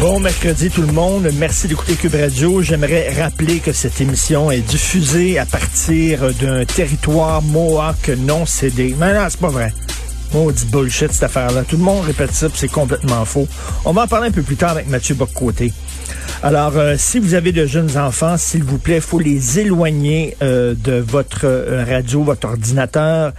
Bon mercredi tout le monde, merci d'écouter Cube Radio. J'aimerais rappeler que cette émission est diffusée à partir d'un territoire Mohawk non cédé. Mais non, c'est pas vrai. Maudit bullshit cette affaire-là. Tout le monde répète ça, c'est complètement faux. On va en parler un peu plus tard avec Mathieu Boccoté. Alors, euh, si vous avez de jeunes enfants, s'il vous plaît, faut les éloigner euh, de votre euh, radio, votre ordinateur.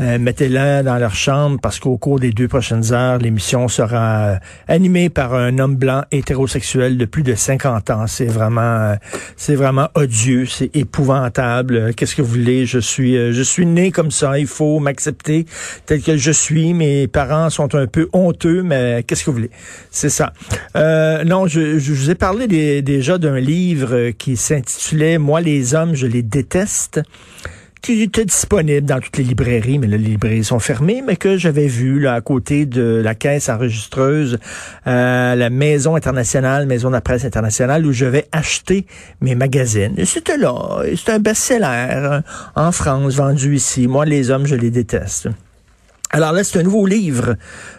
Euh, Mettez-les dans leur chambre parce qu'au cours des deux prochaines heures, l'émission sera euh, animée par un homme blanc hétérosexuel de plus de 50 ans. C'est vraiment, c'est vraiment odieux, c'est épouvantable. Qu'est-ce que vous voulez? Je suis, je suis né comme ça. Il faut m'accepter tel que je suis. Mes parents sont un peu honteux, mais qu'est-ce que vous voulez? C'est ça. Non, je, je vous ai parlé déjà d'un livre euh, qui s'intitulait Moi les hommes, je les déteste qui était disponible dans toutes les librairies, mais là, les librairies sont fermées, mais que j'avais vu là, à côté de la caisse enregistreuse, euh, la Maison internationale, Maison de la presse internationale, où je vais acheter mes magazines. C'était là, c'est un best-seller euh, en France, vendu ici. Moi, les hommes, je les déteste. Alors là, c'est un nouveau livre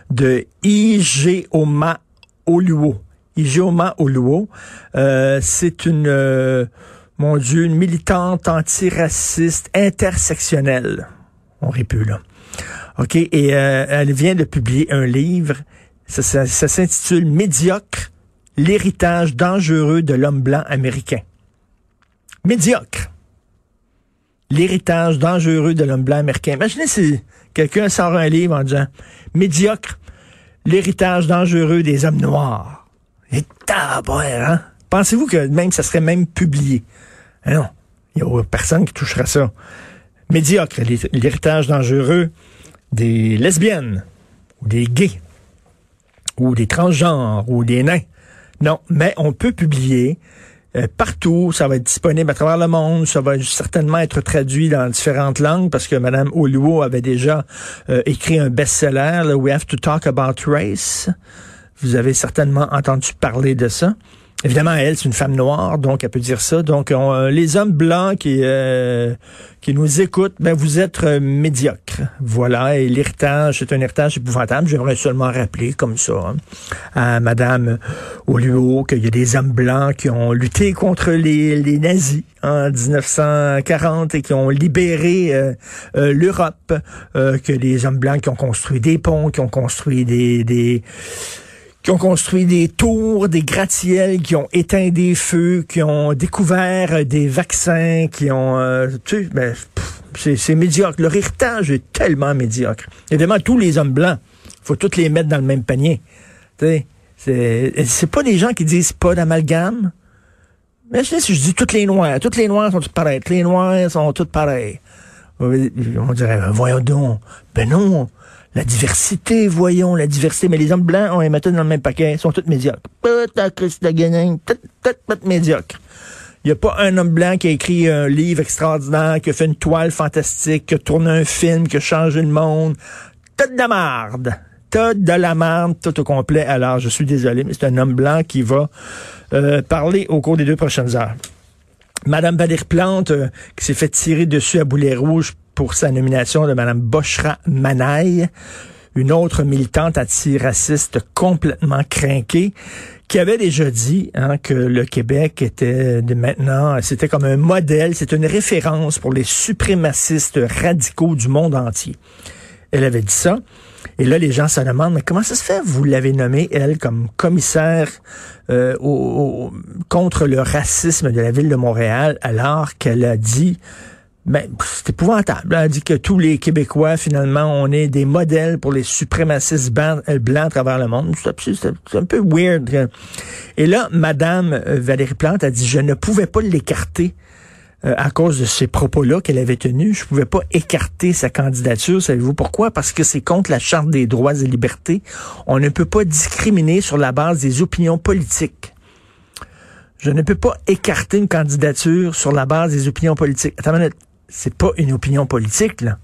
de Ijeoma Oluo. Ijeoma Oluo. Euh, c'est une... euh, mon Dieu, une militante antiraciste intersectionnelle. On rit plus, là. OK, et euh, elle vient de publier un livre. Ça s'intitule Médiocre, l'héritage dangereux de l'homme blanc américain. Médiocre. L'héritage dangereux de l'homme blanc américain. Imaginez si quelqu'un sort un livre en disant Médiocre, l'héritage dangereux des hommes noirs. Hein? Pensez-vous que même ça serait même publié? Ah non, il n'y a personne qui touchera ça. Médiocre, l'hé- l'héritage dangereux des lesbiennes, ou des gays, ou des transgenres, ou des nains. Non, mais on peut publier euh, partout, ça va être disponible à travers le monde, ça va certainement être traduit dans différentes langues parce que Mme Oluo avait déjà euh, écrit un best-seller, We Have to Talk About Race. Vous avez certainement entendu parler de ça. Évidemment, elle, c'est une femme noire, donc elle peut dire ça. Donc, on- euh, les hommes blancs qui euh, qui nous écoutent, ben vous êtes euh, médiocres. Voilà, et l'héritage, c'est un héritage épouvantable. J'aimerais seulement rappeler comme ça hein, à Madame Oluo qu'il y a des hommes blancs qui ont lutté contre les, les nazis en 1940 et qui ont libéré euh, l'Europe, que les hommes blancs qui ont construit des ponts, qui ont construit des, des qui ont construit des tours, des gratte-ciels, qui ont éteint des feux, qui ont découvert euh, des vaccins, qui ont... euh, tu sais, ben, c'est médiocre. Leur héritage est tellement médiocre. Évidemment, tous les hommes blancs, faut tous les mettre dans le même panier. C'est pas des gens qui disent pas d'amalgame. Sais, si je dis toutes les noirs, toutes les noirs sont toutes pareilles, toutes les noirs sont toutes pareilles. On dirait, ben, voyons donc. Ben non. La diversité, voyons, la diversité. Mais les hommes blancs, on les mettait dans le même paquet. Ils sont tous médiocres. Tout médiocre. Il n'y a pas un homme blanc qui a écrit un livre extraordinaire, qui a fait une toile fantastique, qui a tourné un film, qui a changé le monde. Tout de la marde. Tout de la marde, tout au complet. Alors, je suis désolé, mais c'est un homme blanc qui va euh, parler au cours des deux prochaines heures. Madame Valérie Plante, euh, qui s'est fait tirer dessus à boulet rouge pour sa nomination de Madame Bochra Manaille, une autre militante antiraciste complètement craquée, qui avait déjà dit hein, que le Québec était de maintenant, c'était comme un modèle, c'est une référence pour les suprémacistes radicaux du monde entier. Elle avait dit ça. Et là, les gens se demandent, mais comment ça se fait? Vous l'avez nommée, elle, comme commissaire euh, contre le racisme de la ville de Montréal, alors qu'elle a dit ben, c'est épouvantable. Elle a dit que tous les Québécois, finalement, on est des modèles pour les suprémacistes blancs, à travers le monde. C'est un peu weird. Et là, Madame euh, Valérie Plante a dit, je ne pouvais pas l'écarter euh, à cause de ces propos-là qu'elle avait tenus. Je pouvais pas écarter sa candidature. Savez-vous pourquoi? Parce que c'est contre la Charte des droits et libertés. On ne peut pas discriminer sur la base des opinions politiques. Je ne peux pas écarter une candidature sur la base des opinions politiques. Attends c'est pas une opinion politique, là.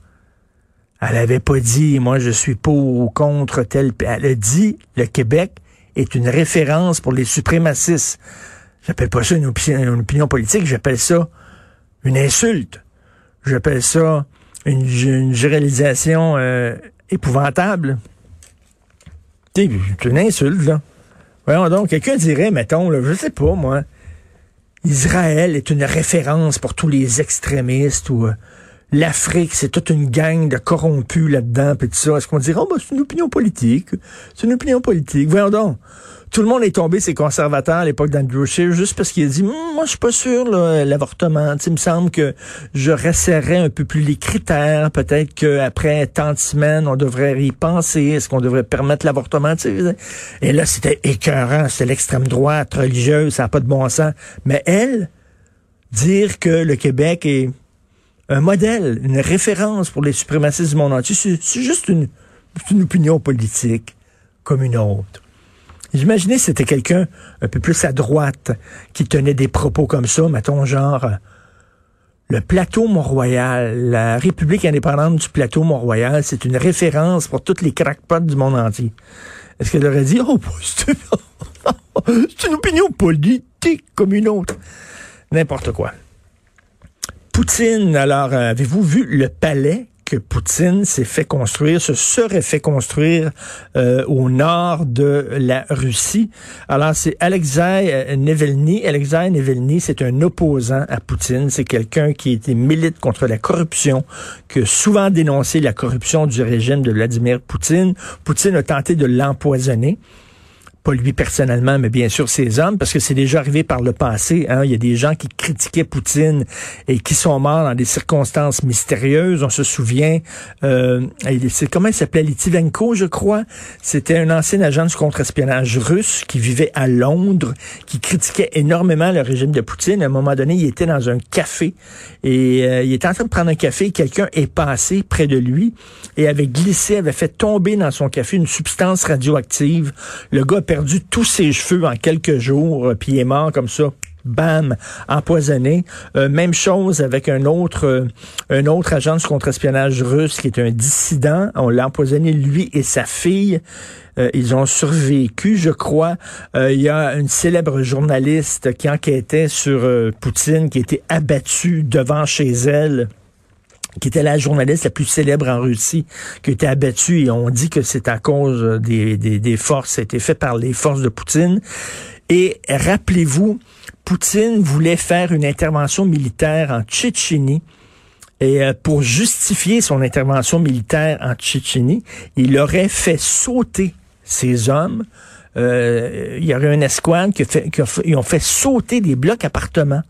Elle avait pas dit, moi, je suis pour ou contre tel. Elle a dit, le Québec est une référence pour les suprémacistes. J'appelle pas ça une, opinion, politique, j'appelle ça une insulte. J'appelle ça une, une généralisation euh, épouvantable. C'est une insulte, là. Voyons donc, quelqu'un dirait, mettons, là, je sais pas, moi, Israël est une référence pour tous les extrémistes ou euh, l'Afrique, c'est toute une gang de corrompus là-dedans, puis tout ça. Est-ce qu'on dirait, oh, bah, c'est une opinion politique. C'est une opinion politique. Voyons donc tout le monde est tombé, ces conservateurs à l'époque d'Andrew Scheer, juste parce qu'il a dit, hum, moi, je suis pas sûr, l'avortement. Il me semble que je resserrais un peu plus les critères. Peut-être qu'après tant de semaines, on devrait y penser. Est-ce qu'on devrait permettre l'avortement? Et là, c'était écœurant. C'était l'extrême droite religieuse. Ça n'a pas de bon sens. Mais elle, dire que le Québec est un modèle, une référence pour les suprémacistes du monde entier, c'est juste une, une opinion politique comme une autre. J'imaginais c'était quelqu'un un peu plus à droite qui tenait des propos comme ça, mettons genre le plateau Mont-Royal, la République indépendante du plateau Mont-Royal, c'est une référence pour toutes les crackpots du monde entier. Est-ce qu'elle aurait dit, oh, c'est une opinion politique comme une autre? N'importe quoi. Poutine, alors, avez-vous vu le palais que Poutine s'est fait construire, se serait fait construire euh, au nord de la Russie? Alors, c'est Alexei euh, Nevelny. Alexei Nevelny, c'est un opposant à Poutine. C'est quelqu'un qui était milite contre la corruption, qui a souvent dénoncé la corruption du régime de Vladimir Poutine. Poutine a tenté de l'empoisonner pas lui personnellement, mais bien sûr ses hommes, parce que c'est déjà arrivé par le passé. Hein. Il y a des gens qui critiquaient Poutine et qui sont morts dans des circonstances mystérieuses. On se souvient, euh, c'est comment il s'appelait? Litivenko, je crois. C'était un ancien agent du contre-espionnage russe qui vivait à Londres, qui critiquait énormément le régime de Poutine. À un moment donné, il était dans un café et euh, il était en train de prendre un café. et Quelqu'un est passé près de lui et avait glissé, avait fait tomber dans son café une substance radioactive. Le gars perdu tous ses cheveux en quelques jours, euh, puis il est mort comme ça bam, empoisonné. Euh, même chose avec un autre, euh, un autre agent de contre-espionnage russe qui est un dissident. On l'a empoisonné lui et sa fille. ils ont survécu, je crois. Il y a une célèbre journaliste qui enquêtait sur Poutine, qui était abattue devant chez elle qui était la journaliste la plus célèbre en Russie, qui a été abattue et on dit que c'est à cause des, des, des forces, ça a été fait par les forces de Poutine. Et rappelez-vous, Poutine voulait faire une intervention militaire en Tchétchénie. Et euh, pour justifier son intervention militaire en Tchétchénie, il aurait fait sauter ses hommes. Euh, il y aurait une escouade qui, fait, qui ils ont fait sauter des blocs appartements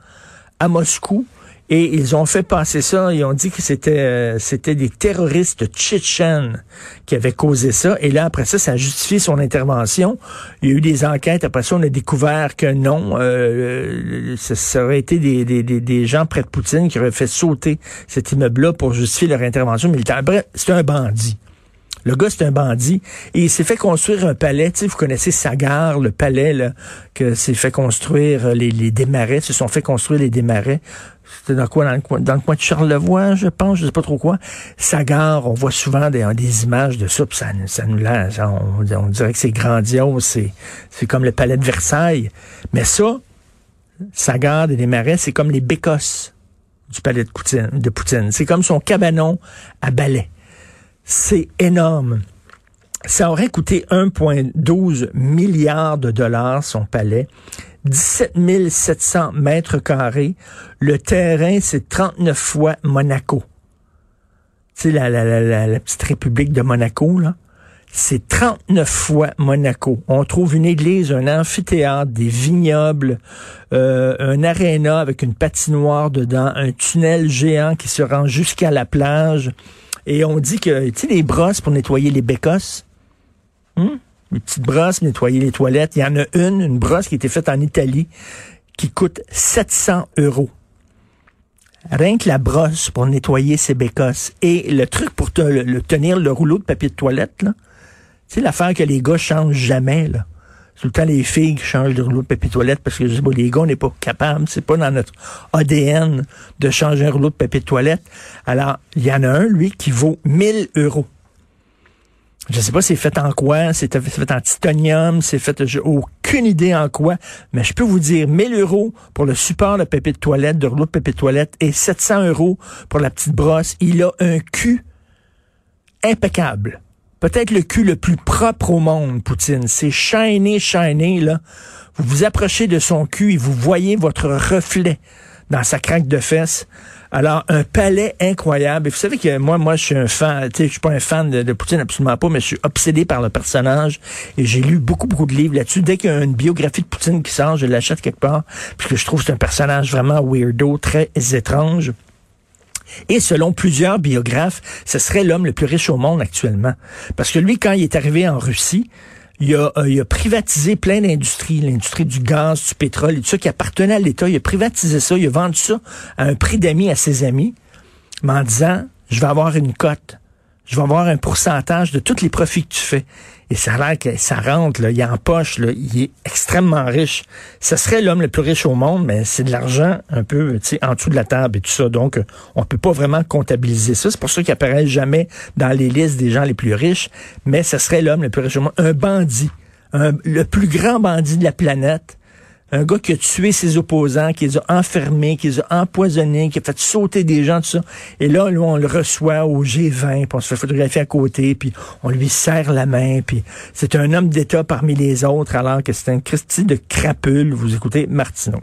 à Moscou et ils ont fait passer ça, ils ont dit que c'était euh, c'était des terroristes tchétchènes qui avaient causé ça. Et là, après ça, ça a justifié son intervention. Il y a eu des enquêtes. Après ça, on a découvert que non, euh, ça, aurait été des, des, des, gens près de Poutine qui auraient fait sauter cet immeuble-là pour justifier leur intervention militaire. Bref, c'est un bandit. Le gars, c'est un bandit. Et il s'est fait construire un palais. Tu sais, vous connaissez Sagar, le palais, là, que s'est fait construire euh, les, les démarrais, se sont fait construire les démarrais. C'était dans quoi? Dans le, coin, dans le coin de Charlevoix, je pense, je sais pas trop quoi. Sagar, on voit souvent des, des images de ça, ça, nous lance. On, dirait que c'est grandiose, c'est, c'est comme le palais de Versailles. Mais ça, Sagar et les marais, c'est comme les bécosses du palais de Poutine. De Poutine. C'est comme son cabanon à balai. C'est énorme. Ça aurait coûté 1,12 milliard de dollars, son palais. 17 700 mètres carrés. Le terrain, c'est 39 fois Monaco. Tu sais, la, la, la, la, petite république de Monaco, là. C'est 39 fois Monaco. On trouve une église, un amphithéâtre, des vignobles, euh, un aréna avec une patinoire dedans, un tunnel géant qui se rend jusqu'à la plage. Et on dit que, tu sais, les brosses pour nettoyer les bécosses, hmm? les petites brosses pour nettoyer les toilettes, il y en a une, une brosse qui a été faite en Italie, qui coûte 700 euros. Rien que la brosse pour nettoyer ses bécosses. Et le truc pour tenir le rouleau de papier de toilette, là, c'est l'affaire que les gars changent jamais, là. Tout le temps, les filles qui changent de rouleau de papier toilette parce que je sais pas, les gars, on n'est pas capable. C'est pas dans notre ADN de changer un rouleau de papier toilette. Alors, il y en a un, lui, qui vaut 1000 euros. Je sais pas c'est fait en quoi, c'est fait en titanium, c'est fait, j'ai aucune idée en quoi, mais je peux vous dire 1000 euros pour le support de papier de toilette, de rouleau de papier de toilette et 700 euros pour la petite brosse. Il a un cul impeccable. Peut-être le cul le plus propre au monde, Poutine. C'est shiny, shiny, là. Vous vous approchez de son cul et vous voyez votre reflet dans sa craque de fesses. Alors, un palais incroyable. Et vous savez que moi, moi, je suis un fan, tu sais, je suis pas un fan de, Poutine, absolument pas, mais je suis obsédé par le personnage. Et j'ai lu beaucoup, beaucoup de livres là-dessus. Dès qu'il y a une biographie de Poutine qui sort, je l'achète quelque part, puisque je trouve que c'est un personnage vraiment weirdo, très étrange. Et selon plusieurs biographes, ce serait l'homme le plus riche au monde actuellement. Parce que lui, quand il est arrivé en Russie, il a, euh, il a privatisé plein d'industries, l'industrie du gaz, du pétrole et tout ça qui appartenait à l'État. Il a privatisé ça, il a vendu ça à un prix d'amis à ses amis, mais en disant, je vais avoir une cote je vais avoir un pourcentage de tous les profits que tu fais. Et ça a l'air que ça rentre, là, il est en poche, là, il est extrêmement riche. Ce serait l'homme le plus riche au monde, mais c'est de l'argent un peu en dessous de la table et tout ça. Donc, on peut pas vraiment comptabiliser ça. C'est pour ça qu'il apparaît jamais dans les listes des gens les plus riches, mais ce serait l'homme le plus riche au monde. Un bandit, le plus grand bandit de la planète, un gars qui a tué ses opposants, qui les a enfermés, qui les a empoisonnés, qui a fait sauter des gens, tout ça. Et là, on le reçoit au G20, puis on se fait photographier à côté, puis on lui serre la main, puis c'est un homme d'État parmi les autres, alors que c'est un Christy de crapule. Vous écoutez Martineau.